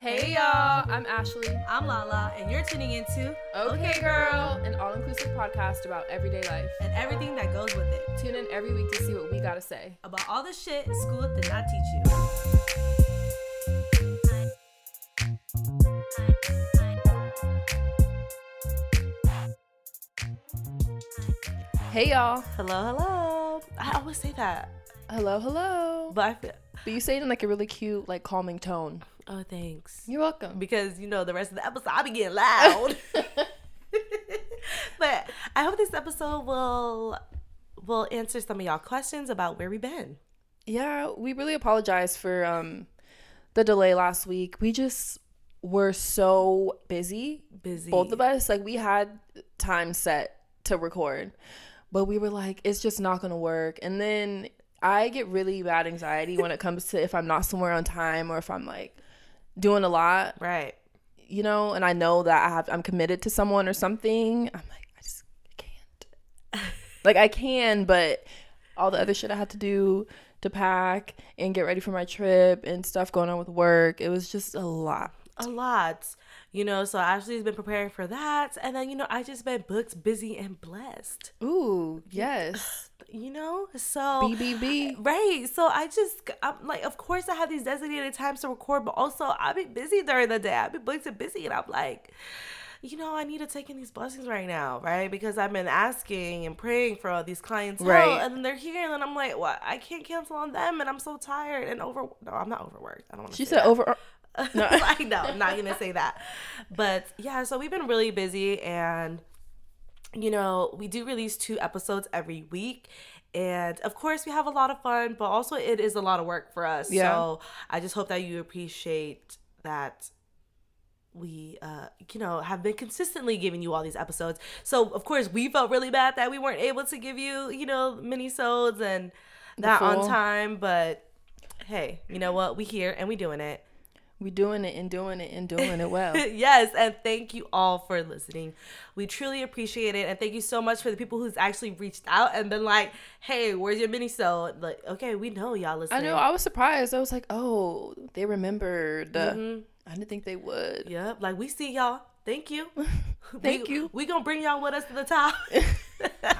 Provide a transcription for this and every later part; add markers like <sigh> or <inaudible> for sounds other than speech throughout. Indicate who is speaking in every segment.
Speaker 1: Hey y'all, I'm Ashley.
Speaker 2: I'm Lala, and you're tuning into
Speaker 1: Okay, girl, an all inclusive podcast about everyday life.
Speaker 2: and everything that goes with it
Speaker 1: Tune in every week to see what we gotta say.
Speaker 2: about all the shit school did not teach you.
Speaker 1: Hey y'all.
Speaker 2: Hello, hello. I always say that,
Speaker 1: Hello, hello.
Speaker 2: but I feel.
Speaker 1: But you say it in like a really cute, like calming tone.
Speaker 2: Oh, thanks.
Speaker 1: You're welcome.
Speaker 2: Because you know the rest of the episode, I'll be getting loud. <laughs> <laughs> but I hope this episode will will answer some of y'all questions about where we've been.
Speaker 1: Yeah, we really apologize for um the delay last week. We just were so busy.
Speaker 2: Busy.
Speaker 1: Both of us. Like we had time set to record. But we were like, it's just not gonna work. And then I get really bad anxiety when it comes to if I'm not somewhere on time or if I'm like doing a lot,
Speaker 2: Right.
Speaker 1: you know, and I know that I have I'm committed to someone or something. I'm like, I just can't. like I can, but all the other shit I had to do to pack and get ready for my trip and stuff going on with work, it was just a lot.
Speaker 2: A lot you know so ashley's been preparing for that and then you know i just been booked busy and blessed
Speaker 1: Ooh, yes. <sighs>
Speaker 2: you know so
Speaker 1: BBB.
Speaker 2: right so i just i'm like of course i have these designated times to record but also i've been busy during the day i've been booked and busy and i'm like you know, I need to take in these blessings right now, right? Because I've been asking and praying for all these clients,
Speaker 1: Right.
Speaker 2: And then they're here, and then I'm like, what? I can't cancel on them, and I'm so tired and over. No, I'm not overworked. I don't want to.
Speaker 1: She said over <laughs>
Speaker 2: No, like, no, I'm not gonna say that. But yeah, so we've been really busy, and you know, we do release two episodes every week. And of course, we have a lot of fun, but also it is a lot of work for us.
Speaker 1: Yeah.
Speaker 2: So I just hope that you appreciate that we, uh, you know, have been consistently giving you all these episodes. So of course, we felt really bad that we weren't able to give you, you know, mini-sodes and that on time. But hey, you know what? We here and we doing it.
Speaker 1: We doing it and doing it and doing it well. <laughs>
Speaker 2: yes, and thank you all for listening. We truly appreciate it, and thank you so much for the people who's actually reached out and been like, "Hey, where's your mini so?" Like, okay, we know y'all listening.
Speaker 1: I know. I was surprised. I was like, oh, they remembered.
Speaker 2: Mhm.
Speaker 1: I didn't think they would.
Speaker 2: Yep, like we see y'all. Thank you. <laughs>
Speaker 1: Thank
Speaker 2: we,
Speaker 1: you.
Speaker 2: We gonna bring y'all with us to the top. <laughs>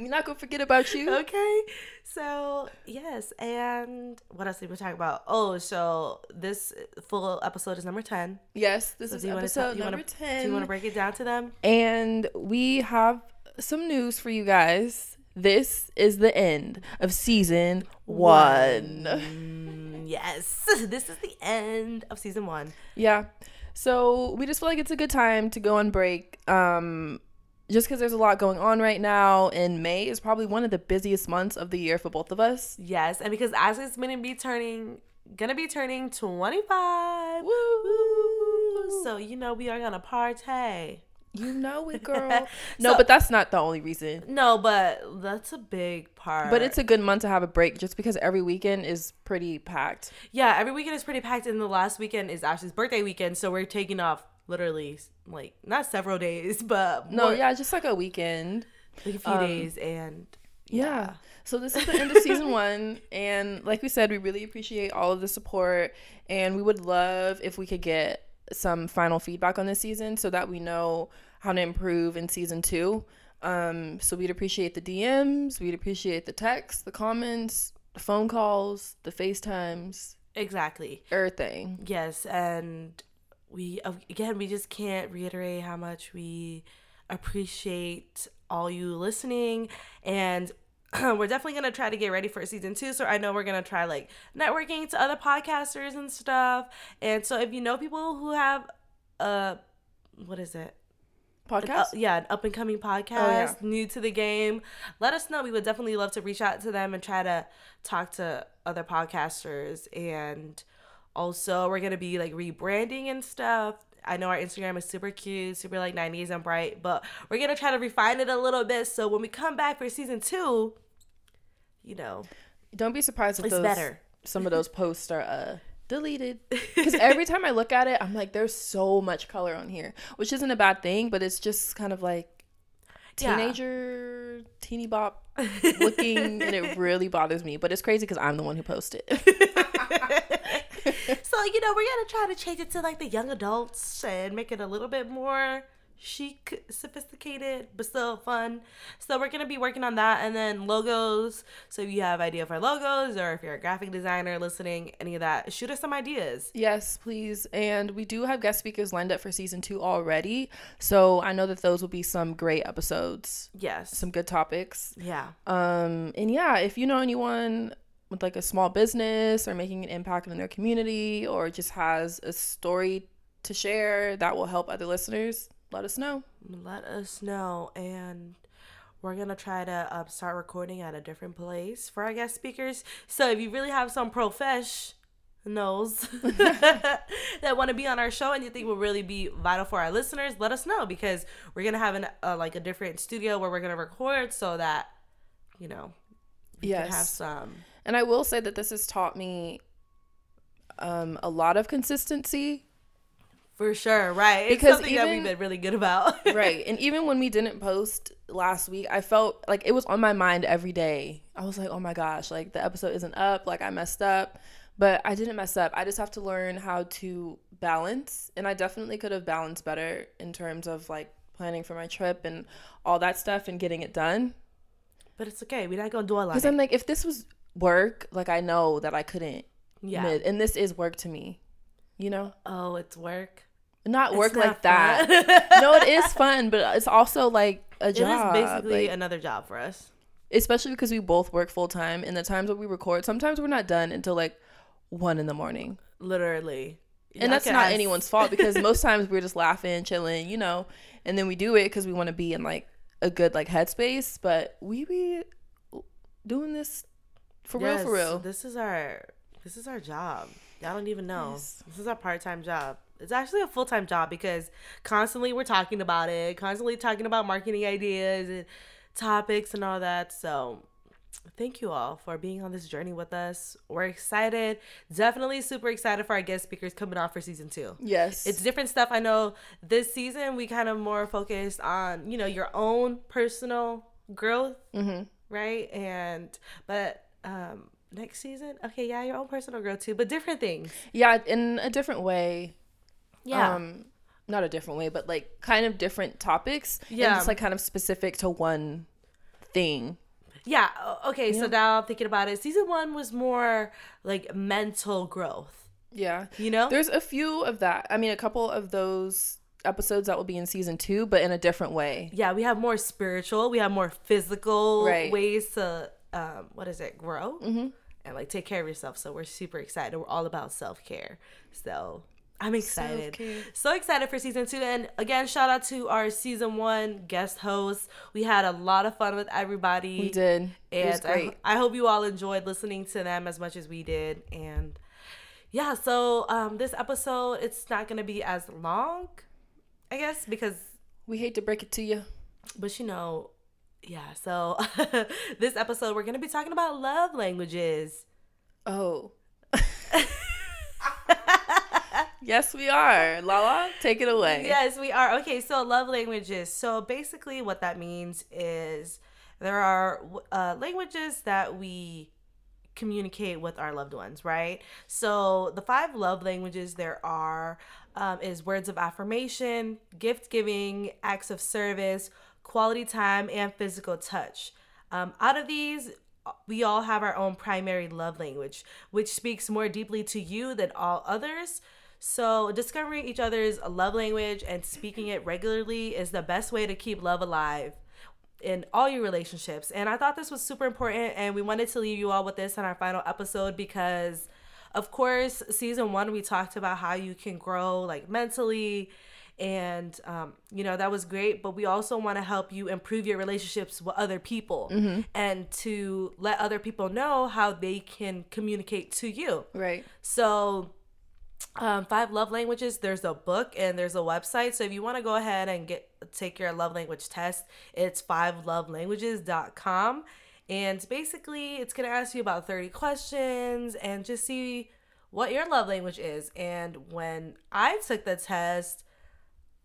Speaker 1: We're not gonna forget about you.
Speaker 2: okay. So yes, and what else did we talk about? Oh, so this full episode is number ten.
Speaker 1: Yes, this
Speaker 2: So
Speaker 1: is episode
Speaker 2: you
Speaker 1: number
Speaker 2: wanna-
Speaker 1: ten.
Speaker 2: Do you want to break it down to them?
Speaker 1: and we have some news for you guys. This is the end of season one.
Speaker 2: Mm, yes, <laughs> this is the end of season one.
Speaker 1: Yeah. So we just feel like it's a good time to go on break. Um, just because there's a lot going on right now, and May is probably one of the busiest months of the year for both of us.
Speaker 2: Yes, and because Ashley's gonna be turning gonna be turning 25.
Speaker 1: Woo!
Speaker 2: So you know we are gonna party.
Speaker 1: You know it, <laughs> girl. no,
Speaker 2: So-
Speaker 1: but that's not the only reason.
Speaker 2: No, but that's a big part.
Speaker 1: But it's a good month to have a break just because every weekend is pretty packed.
Speaker 2: yeah, every weekend is pretty packed, and the last weekend is Ashley's birthday weekend, so we're taking off literally like not several days, <laughs> but
Speaker 1: No,
Speaker 2: more-
Speaker 1: yeah, just like a weekend.
Speaker 2: like a few
Speaker 1: um,
Speaker 2: days, and
Speaker 1: Yeah. So this is the end of season <laughs> one. And like we said, we really appreciate all of the support. And we would love if we could get some final feedback on this season so that we know how to improve in season two. Um, so we'd appreciate the DMs, we'd appreciate the texts, the comments, the phone calls, the FaceTimes,
Speaker 2: exactly.
Speaker 1: everything.
Speaker 2: Yes, and we again we just can't reiterate how much we appreciate all you listening and <clears throat> we're definitely going to try to get ready for season 2 so I know we're going to try like networking to other podcasters and stuff. And so if you know people who have uh what is it? An
Speaker 1: Podcast?
Speaker 2: up- yeah, an up and coming podcast, new to the game. Let us know. We would definitely love to reach out to them and try to talk to other podcasters. And also, we're gonna be like rebranding and stuff. I know our Instagram is super cute, super like 90s and bright, but we're gonna try to refine it a little bit. So when we come back for season two, you know,
Speaker 1: Don't be surprised if those,
Speaker 2: better.
Speaker 1: some of those <laughs> posts are uh deleted <laughs> because every time i look at it i'm like there's so much color on here which isn't a bad thing but it's just kind of like
Speaker 2: Yeah.
Speaker 1: teenager teeny bop <laughs> looking, and it really bothers me. But it's crazy because I'm the one who posted. So
Speaker 2: you know, we're gonna try to change it to like the young adults and make it a little bit more chic, sophisticated, but still fun. So we're gonna be working on that, and then logos. So if you have idea for logos, or if you're a graphic designer listening, any of that, shoot us some ideas.
Speaker 1: Yes, please. And we do have guest speakers lined up for season two already. So I know that those will be some great episodes.
Speaker 2: Yes,
Speaker 1: some good topics.
Speaker 2: Yeah.
Speaker 1: Um, and yeah, if you know anyone with like a small business or making an impact in their community or just has a story to share that will help other listeners let us know.
Speaker 2: Let us know. And we're going to try to uh, start recording at a different place for our guest speakers. So if you really have some profesh knows <laughs> that want to be on our show and you think will really be vital for our listeners let us know because we're gonna have an uh, like a different studio where we're gonna record so that you know you
Speaker 1: yes have some and i will say that this has taught me um, a lot of consistency
Speaker 2: for sure, right? It's because something even, that we've been really good about. <laughs>
Speaker 1: right. And even when we didn't post last week, I felt like it was on my mind every day. I was like, oh my gosh, like the episode isn't up, like I messed up. But I didn't mess up. I just have to learn how to balance. And I definitely could have balanced better in terms of like planning for my trip and all that stuff and getting it done.
Speaker 2: But it's okay. We're not going to do a lot.
Speaker 1: Because I'm like, if this was work, like I know that I couldn't. Yeah. Mid, and this is work to me, you know?
Speaker 2: Oh, it's work
Speaker 1: not work not like that. no, it is fun, but it's also like a job.
Speaker 2: It is basically like, another job for us.
Speaker 1: Especially because we both work full time, and the times that we record, sometimes we're not done until like one in the morning.
Speaker 2: Literally.
Speaker 1: And that's not anyone's fault <laughs> because most times we're just laughing, chilling, you know, and then we do it because we want to be in like a good like headspace. But we be doing this for yes, real, for real.
Speaker 2: This is our this is our job. Y'all don't even know. Yes. This is our part time job. It's actually a full time job because constantly we're talking about it, constantly talking about marketing ideas and topics and all that. So thank you all for being on this journey with us. We're excited. Definitely super excited for our guest speakers coming on for season two.
Speaker 1: Yes.
Speaker 2: It's different stuff. I know this season we kind of more focused on, you know, your own personal growth. Mm-hmm. Right. And, but, um, next season, okay, yeah, your own personal growth too, but different things.
Speaker 1: Yeah, in a different way. Yeah. Um, not a different way, but like kind of different topics. Yeah. And it's like kind of specific to one thing.
Speaker 2: Yeah. Okay. Yeah. So now I'm thinking about it. Season one was more like mental growth.
Speaker 1: Yeah.
Speaker 2: You know?
Speaker 1: There's a few of that. I mean, a couple of those episodes that will be in season two, but in a different way.
Speaker 2: Yeah. We have more spiritual, we have more physical right. ways to, um, what is it, grow? Mm-hmm. And like take care of yourself. So we're super excited. We're all about self care. So I'm excited. So, so, excited for season two. And again, shout out to our season one guest hosts. We had a lot of fun with everybody.
Speaker 1: We did.
Speaker 2: And I, I, hope you all enjoyed listening to them as much as we did. And yeah, so um, this episode, it's not going to be as long, I guess, because.
Speaker 1: We hate to break it to you.
Speaker 2: But you know, yeah, so <laughs> this episode, we're going to be talking about love languages.
Speaker 1: Oh. <laughs> Yes, we are. Lala, take it away.
Speaker 2: Yes, we are. Okay, so love languages. So basically, what that means is there are uh, languages that we communicate with our loved ones, right? So the five love languages there are um, is words of affirmation, gift giving, acts of service, quality time, and physical touch. Um, out of these, we all have our own primary love language, which speaks more deeply to you than all others. So, discovering each other's love language and speaking it regularly is the best way to keep love alive in all your relationships. And I thought this was super important, and we wanted to leave you all with this in our final episode because, of course, season one, we talked about how you can grow like mentally. And, um, you know, that was great. But we also want to help you improve your relationships with other people mm-hmm. and to let other people know how they can communicate to you.
Speaker 1: Right.
Speaker 2: So, um, five love languages there's a book and there's a website so if you want to go ahead and get take your love language test it's fivelovelanguages.com and basically it's going to ask you about 30 questions and just see what your love language is and when i took the test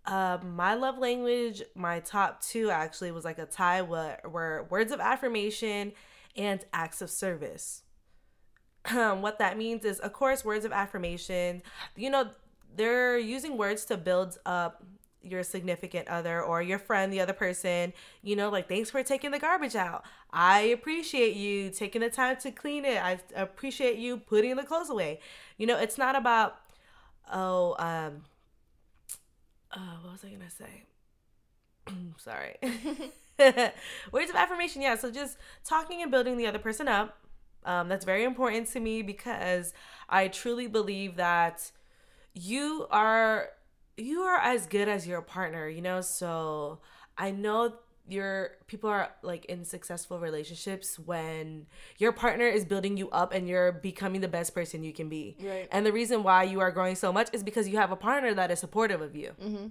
Speaker 2: Um, my love language, my top two actually was like a tie. What were words of affirmation and acts of service. Um, what that means is, of course, words of affirmation. You know, they're using words to build up your significant other or your friend, the other person, you know, like, thanks for taking the garbage out. I appreciate you taking the time to clean it. I appreciate you putting the clothes away. You know, it's not about, oh, um, uh, what was I gonna say? <clears throat> Sorry. <laughs> Words of affirmation, yeah. So just talking and building the other person up. Um, that's very important to me because I truly believe that you are you are as good as your partner, you know? So I know your people are like in successful relationships when your partner is building you up and you're becoming the best person you can be. Right. And the reason why you are growing so much is because you have a partner that is supportive of you. Mm-hmm.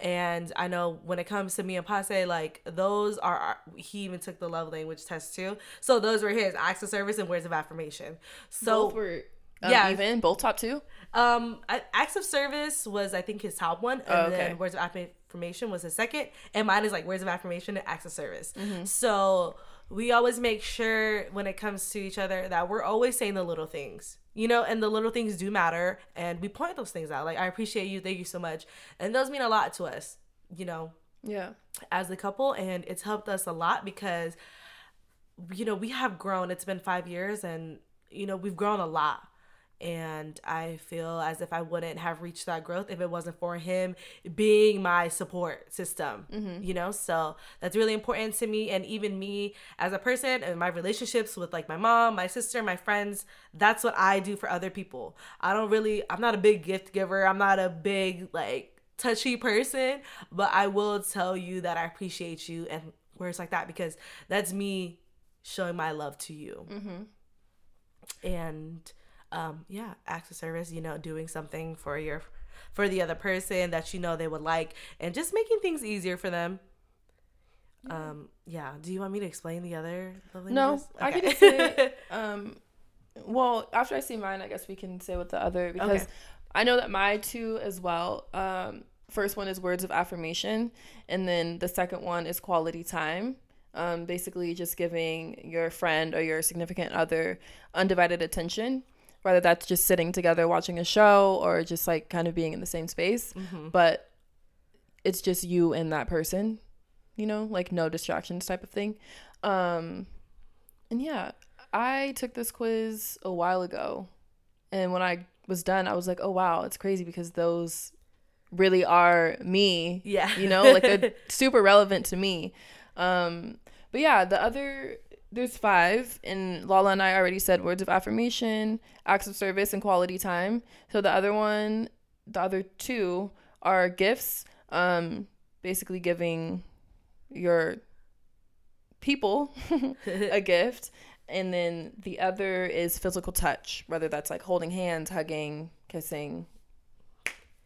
Speaker 2: And I know when it comes to me and Pase, like those are he even took the love language test too. So those were his acts of service and words of affirmation. So
Speaker 1: both were um, yeah, even both top two.
Speaker 2: Um, acts of service was I think his top one, and oh, okay. then words of affirmation was his second, and mine is like words of affirmation and acts of service. Mm-hmm. So we always make sure when it comes to each other that we're always saying the little things, you know, and the little things do matter, and we point those things out. Like I appreciate you, thank you so much, and those mean a lot to us, you know.
Speaker 1: Yeah.
Speaker 2: As a couple, and it's helped us a lot because, you know, we have grown. It's been five years, and you know we've grown a lot and I feel as if I wouldn't have reached that growth if it wasn't for him being my support system, mm-hmm. you know? So that's really important to me. And even me as a person and my relationships with like my mom, my sister, my friends, that's what I do for other people. I don't really, I'm not a big gift giver. I'm not a big like touchy person, but I will tell you that I appreciate you and words like that because that's me showing my love to you. Mm-hmm. And, um, yeah, acts of service, you know, doing something for your for the other person that you know they would like and just making things easier for them. Yeah. Um, yeah. Do you want me to explain the other
Speaker 1: No, okay. I can say <laughs> um well, after I see mine, I guess we can say what the other because okay. I know that my two as well. Um, first one is words of affirmation, and then the second one is quality time. Um, basically, just giving your friend or your significant other undivided attention whether that's just sitting together watching a show or just like kind of being in the same space. Mm-hmm. but it's just you and that person you know like no distractions type of thing. Um and yeah i took this quiz a while ago. And when i was done i was like oh wow it's crazy because those really are me
Speaker 2: yeah.
Speaker 1: you know like they're <laughs> super relevant to me. Um but yeah the other there's five, and Lala and I already said words of affirmation, acts of service, and quality time. So the other one, the other two are gifts, um, basically giving your people <laughs> a <laughs> gift. And then the other is physical touch, whether that's like holding hands, hugging, kissing.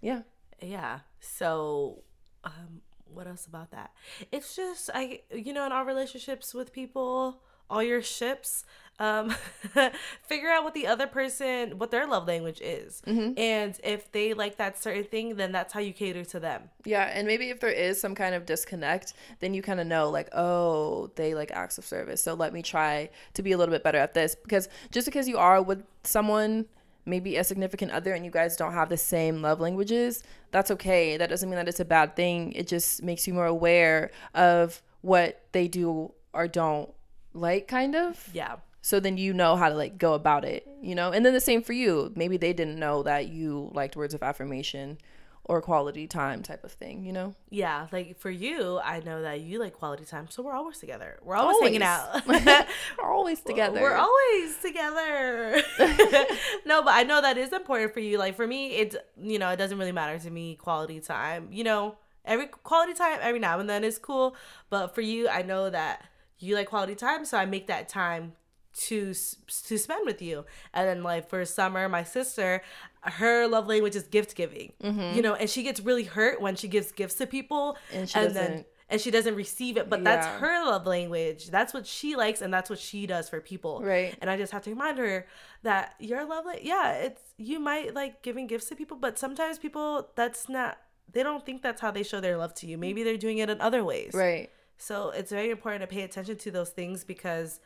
Speaker 1: Yeah.
Speaker 2: Yeah. So, um, what else about that? It's just I you know in our relationships with people, all your ships um <laughs> figure out what the other person what their love language is mm-hmm. and if they like that certain thing then that's how you cater to them
Speaker 1: yeah and maybe if there is some kind of disconnect then you kind of know like oh they like acts of service so let me try to be a little bit better at this because just because you are with someone maybe a significant other and you guys don't have the same love languages that's okay. That doesn't mean that it's a bad thing. It just makes you more aware of what they do or don't like kind of.
Speaker 2: Yeah.
Speaker 1: So then you know how to like go about it you know? And then the same for you. Maybe they didn't know that you liked words of affirmation or quality time type of thing you know?
Speaker 2: Yeah like for you i know that you like quality time so we're always together. We're always, always. hanging out. <laughs> We're <laughs>
Speaker 1: always together.
Speaker 2: we're always together. <laughs> No but i know that is important for you. Like for me it's you know it doesn't really matter to me quality time. You know every quality time every now and then is cool but for you i know that you like quality time, so I make that time to to spend with you. And then like for summer, my sister, her love language is gift giving. Mm-hmm. You know, and she gets really hurt when she gives gifts to people, and, she and then and she doesn't receive it. But yeah. that's her love language. That's what she likes, and that's what she does for people.
Speaker 1: Right.
Speaker 2: And I just have to remind her that your love, like, yeah, it's you might like giving gifts to people, but sometimes people that's not they don't think that's how they show their love to you. Maybe they're doing it in other ways.
Speaker 1: Right.
Speaker 2: So it's very important to pay attention to those things because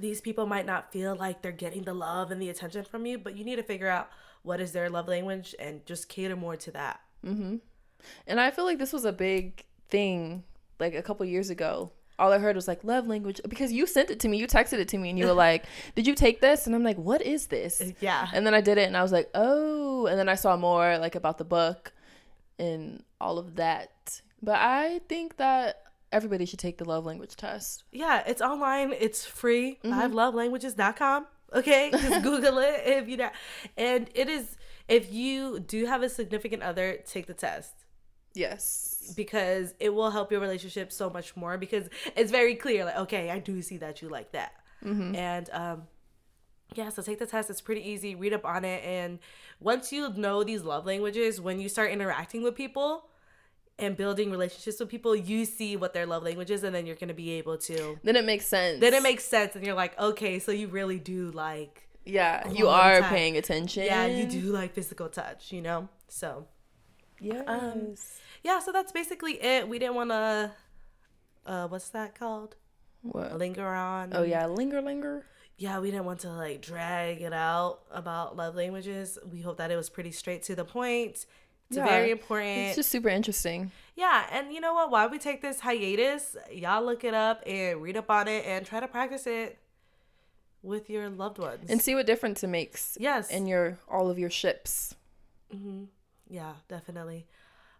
Speaker 2: these people might not feel like they're getting the love and the attention from you, but you need to figure out what is their love language and just cater more to that.
Speaker 1: Mm-hmm. And I feel like this was a big thing like a couple years ago. All I heard was like love language because you sent it to me, you texted it to me, and you were <laughs> like, "Did you take this?" And I'm like, "What is this?"
Speaker 2: Yeah.
Speaker 1: And then I did it, and I was like, "Oh!" And then I saw more like about the book and all of that. But I think that everybody should take the love language test.
Speaker 2: Yeah, it's online. It's free. Mm-hmm. I have lovelanguages.com. Okay, <laughs> just Google it if you. And it is if you do have a significant other, take the test.
Speaker 1: Yes.
Speaker 2: Because it will help your relationship so much more because it's very clear, like, okay, I do see that you like that. Mm-hmm. And um yeah, so take the test. It's pretty easy. Read up on it. And once you know these love languages, when you start interacting with people and building relationships with people, you see what their love language is, and then you're gonna be able to
Speaker 1: Then it makes sense.
Speaker 2: Then it makes sense and you're like, okay, so you really do like
Speaker 1: Yeah, you are time. paying attention.
Speaker 2: Yeah, you do like physical touch, you know? So
Speaker 1: Yes. Um,
Speaker 2: yeah, so that's basically it. We didn't want to. Uh, what's that called?
Speaker 1: What?
Speaker 2: Linger on.
Speaker 1: Oh yeah, linger, linger.
Speaker 2: Yeah, we didn't want to like drag it out about love languages. We hope that it was pretty straight to the point. It's yeah, very important.
Speaker 1: It's just super interesting.
Speaker 2: Yeah, and you know what? While we take this hiatus, y'all look it up and read up on it and try to practice it with your loved ones
Speaker 1: and see what difference it makes.
Speaker 2: Yes,
Speaker 1: in your all of your ships.
Speaker 2: Mm-hmm. Yeah, definitely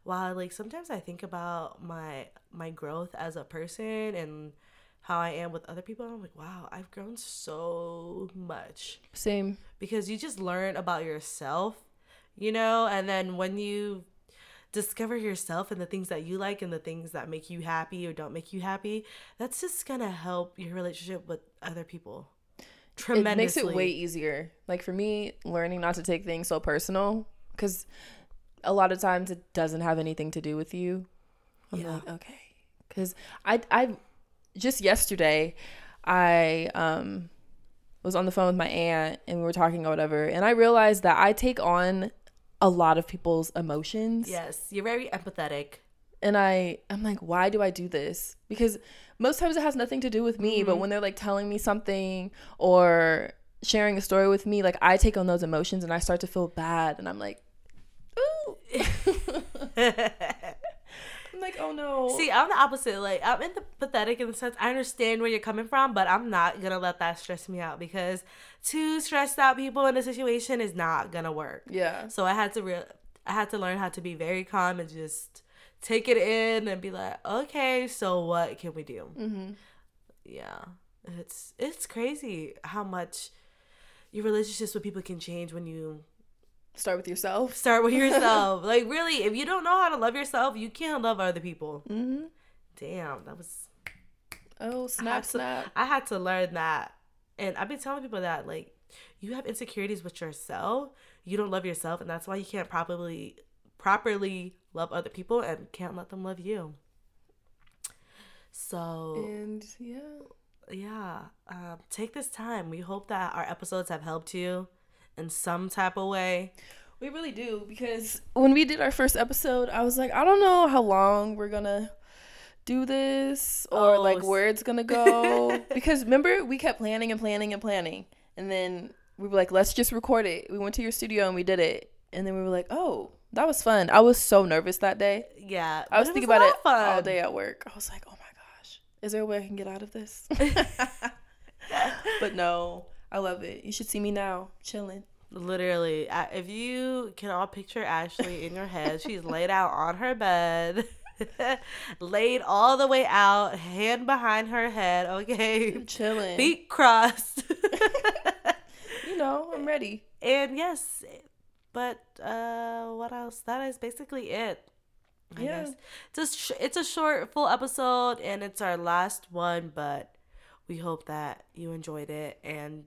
Speaker 2: wow like sometimes i think about my my growth as a person and how i am with other people i'm like wow i've grown so much
Speaker 1: same
Speaker 2: because you just learn about yourself you know and then when you discover yourself and the things that you like and the things that make you happy or don't make you happy that's just gonna help your relationship with other people
Speaker 1: tremendously it makes it way easier like for me learning not to take things so personal because a lot of times it doesn't have anything to do with you. I'm yeah. like, okay. Cause I I just yesterday I um was on the phone with my aunt and we were talking or whatever and I realized that I take on a lot of people's emotions.
Speaker 2: Yes, you're very empathetic.
Speaker 1: And I I'm like, why do I do this? Because most times it has nothing to do with me, mm-hmm. but when they're like telling me something or sharing a story with me, like I take on those emotions and I start to feel bad and I'm like, I'm <laughs> <laughs> like, oh no.
Speaker 2: See, I'm the opposite. Like, I'm in the pathetic in the sense I understand where you're coming from, but I'm not gonna let that stress me out because two stressed out people in a situation is not gonna work.
Speaker 1: Yeah.
Speaker 2: So I had to real, I had to learn how to be very calm and just take it in and be like, okay, so what can we do?
Speaker 1: Mm-hmm.
Speaker 2: Yeah, it's it's crazy how much your relationships with people can change when you
Speaker 1: Start with yourself.
Speaker 2: Start with <laughs> yourself. like really, if you don't know how to love yourself, you can't love other people.
Speaker 1: Mm-hmm.
Speaker 2: Damn, that was.
Speaker 1: Oh snap!
Speaker 2: I
Speaker 1: snap!
Speaker 2: To, I had to learn that, and I've been telling people that like, you have insecurities with yourself. You don't love yourself, and that's why you can't properly properly love other people and can't let them love you. So
Speaker 1: and yeah,
Speaker 2: yeah. Um, take this time. We hope that our episodes have helped you in some type of way.
Speaker 1: We really do because when we did our first episode, I was like, I don't know how long we're gonna do this or oh, like where it's gonna go. <laughs> because remember, we kept planning and planning and planning, and then we were like, let's just record it. We went to your studio and we did it, and then we were like, oh, that was fun. I was so nervous that day.
Speaker 2: Yeah,
Speaker 1: I was thinking was about it fun. all day at work. I was like, oh my gosh, is there a way I can get out of this? <laughs> <laughs> but no, I love it. You should see me now, chilling.
Speaker 2: Literally, if you can all picture Ashley in your head, she's laid out on her bed, <laughs> laid all the way out, hand behind her head, okay?
Speaker 1: Chilling.
Speaker 2: Feet crossed. <laughs>
Speaker 1: you know, I'm ready.
Speaker 2: And yes, but uh what else? That is basically it. I yeah. guess. It's a, sh- it's a short, full episode, and it's our last one, but we hope that you enjoyed it and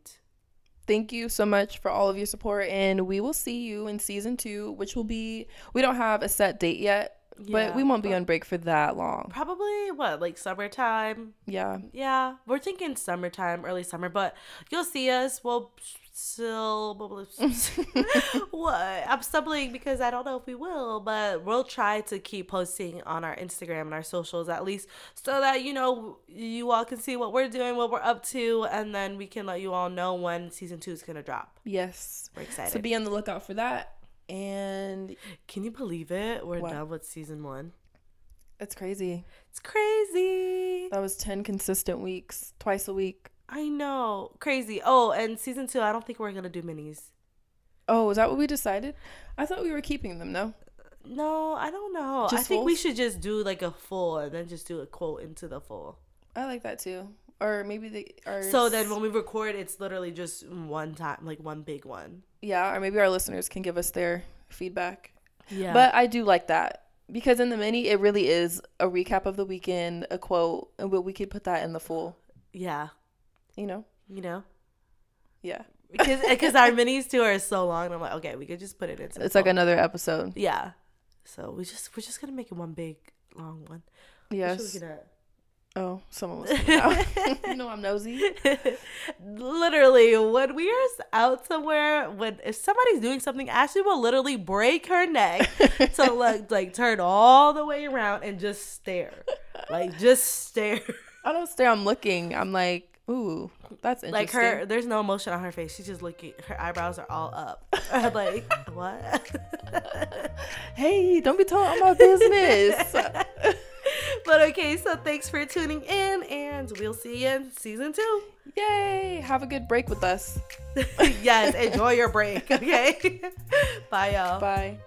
Speaker 1: thank you so much for all of your support and we will see you in season two which will be we don't have a set date yet but we won't be on break for that long.
Speaker 2: Probably what, like summertime?
Speaker 1: Yeah.
Speaker 2: Yeah, we're thinking summertime, early summer, but you'll see us. We'll still <laughs> <laughs> what? I'm stumbling because I don't know if we will, but we'll try to keep posting on our Instagram and our socials at least so that you know you all can see what we're doing, what we're up to, and then we can let you all know when season two is gonna drop.
Speaker 1: Yes.
Speaker 2: We're excited.
Speaker 1: So be on the lookout for that. And
Speaker 2: can you believe it? We're what? done with season one.
Speaker 1: It's crazy.
Speaker 2: It's crazy.
Speaker 1: That was 10 consistent weeks, twice a week.
Speaker 2: I know. Crazy. Oh, and season two, I don't think we're going to do minis.
Speaker 1: Oh, is that what we decided? I thought we were keeping them, no?
Speaker 2: No, I don't know. Just I think we should just do like a full and then just do a quote into the full.
Speaker 1: I like that too. Or maybe they are.
Speaker 2: So then when we record, it's literally just one time, like one big one.
Speaker 1: Yeah, or maybe our listeners can give us their feedback. Yeah. But I do like that because in the mini, it really is a recap of the weekend, a quote, and we could put that in the full.
Speaker 2: Yeah.
Speaker 1: You know.
Speaker 2: You know.
Speaker 1: Yeah.
Speaker 2: Because <laughs> because our minis too are so long, I'm like, okay, we could just put it into.
Speaker 1: It's like another episode.
Speaker 2: Yeah. So we just we're just gonna make it one big long one.
Speaker 1: Yes. Oh, someone <laughs> was <laughs> you know I'm nosy.
Speaker 2: literally, when we are out somewhere, when if somebody's doing something, Ashley will literally break her neck to like like turn all the way around and just stare, like just stare.
Speaker 1: I don't stare. I'm looking. I'm like, ooh, that's interesting.
Speaker 2: Like her, there's no emotion on her face. She's just looking. Her eyebrows are all up. <laughs> like what? <laughs>
Speaker 1: hey, don't be telling all my business <laughs>
Speaker 2: but okay, so thanks for tuning in, and we'll see you in season two.
Speaker 1: Yay! Have a good break with us.
Speaker 2: yes, enjoy your break. Okay. Bye, y'all.
Speaker 1: Bye.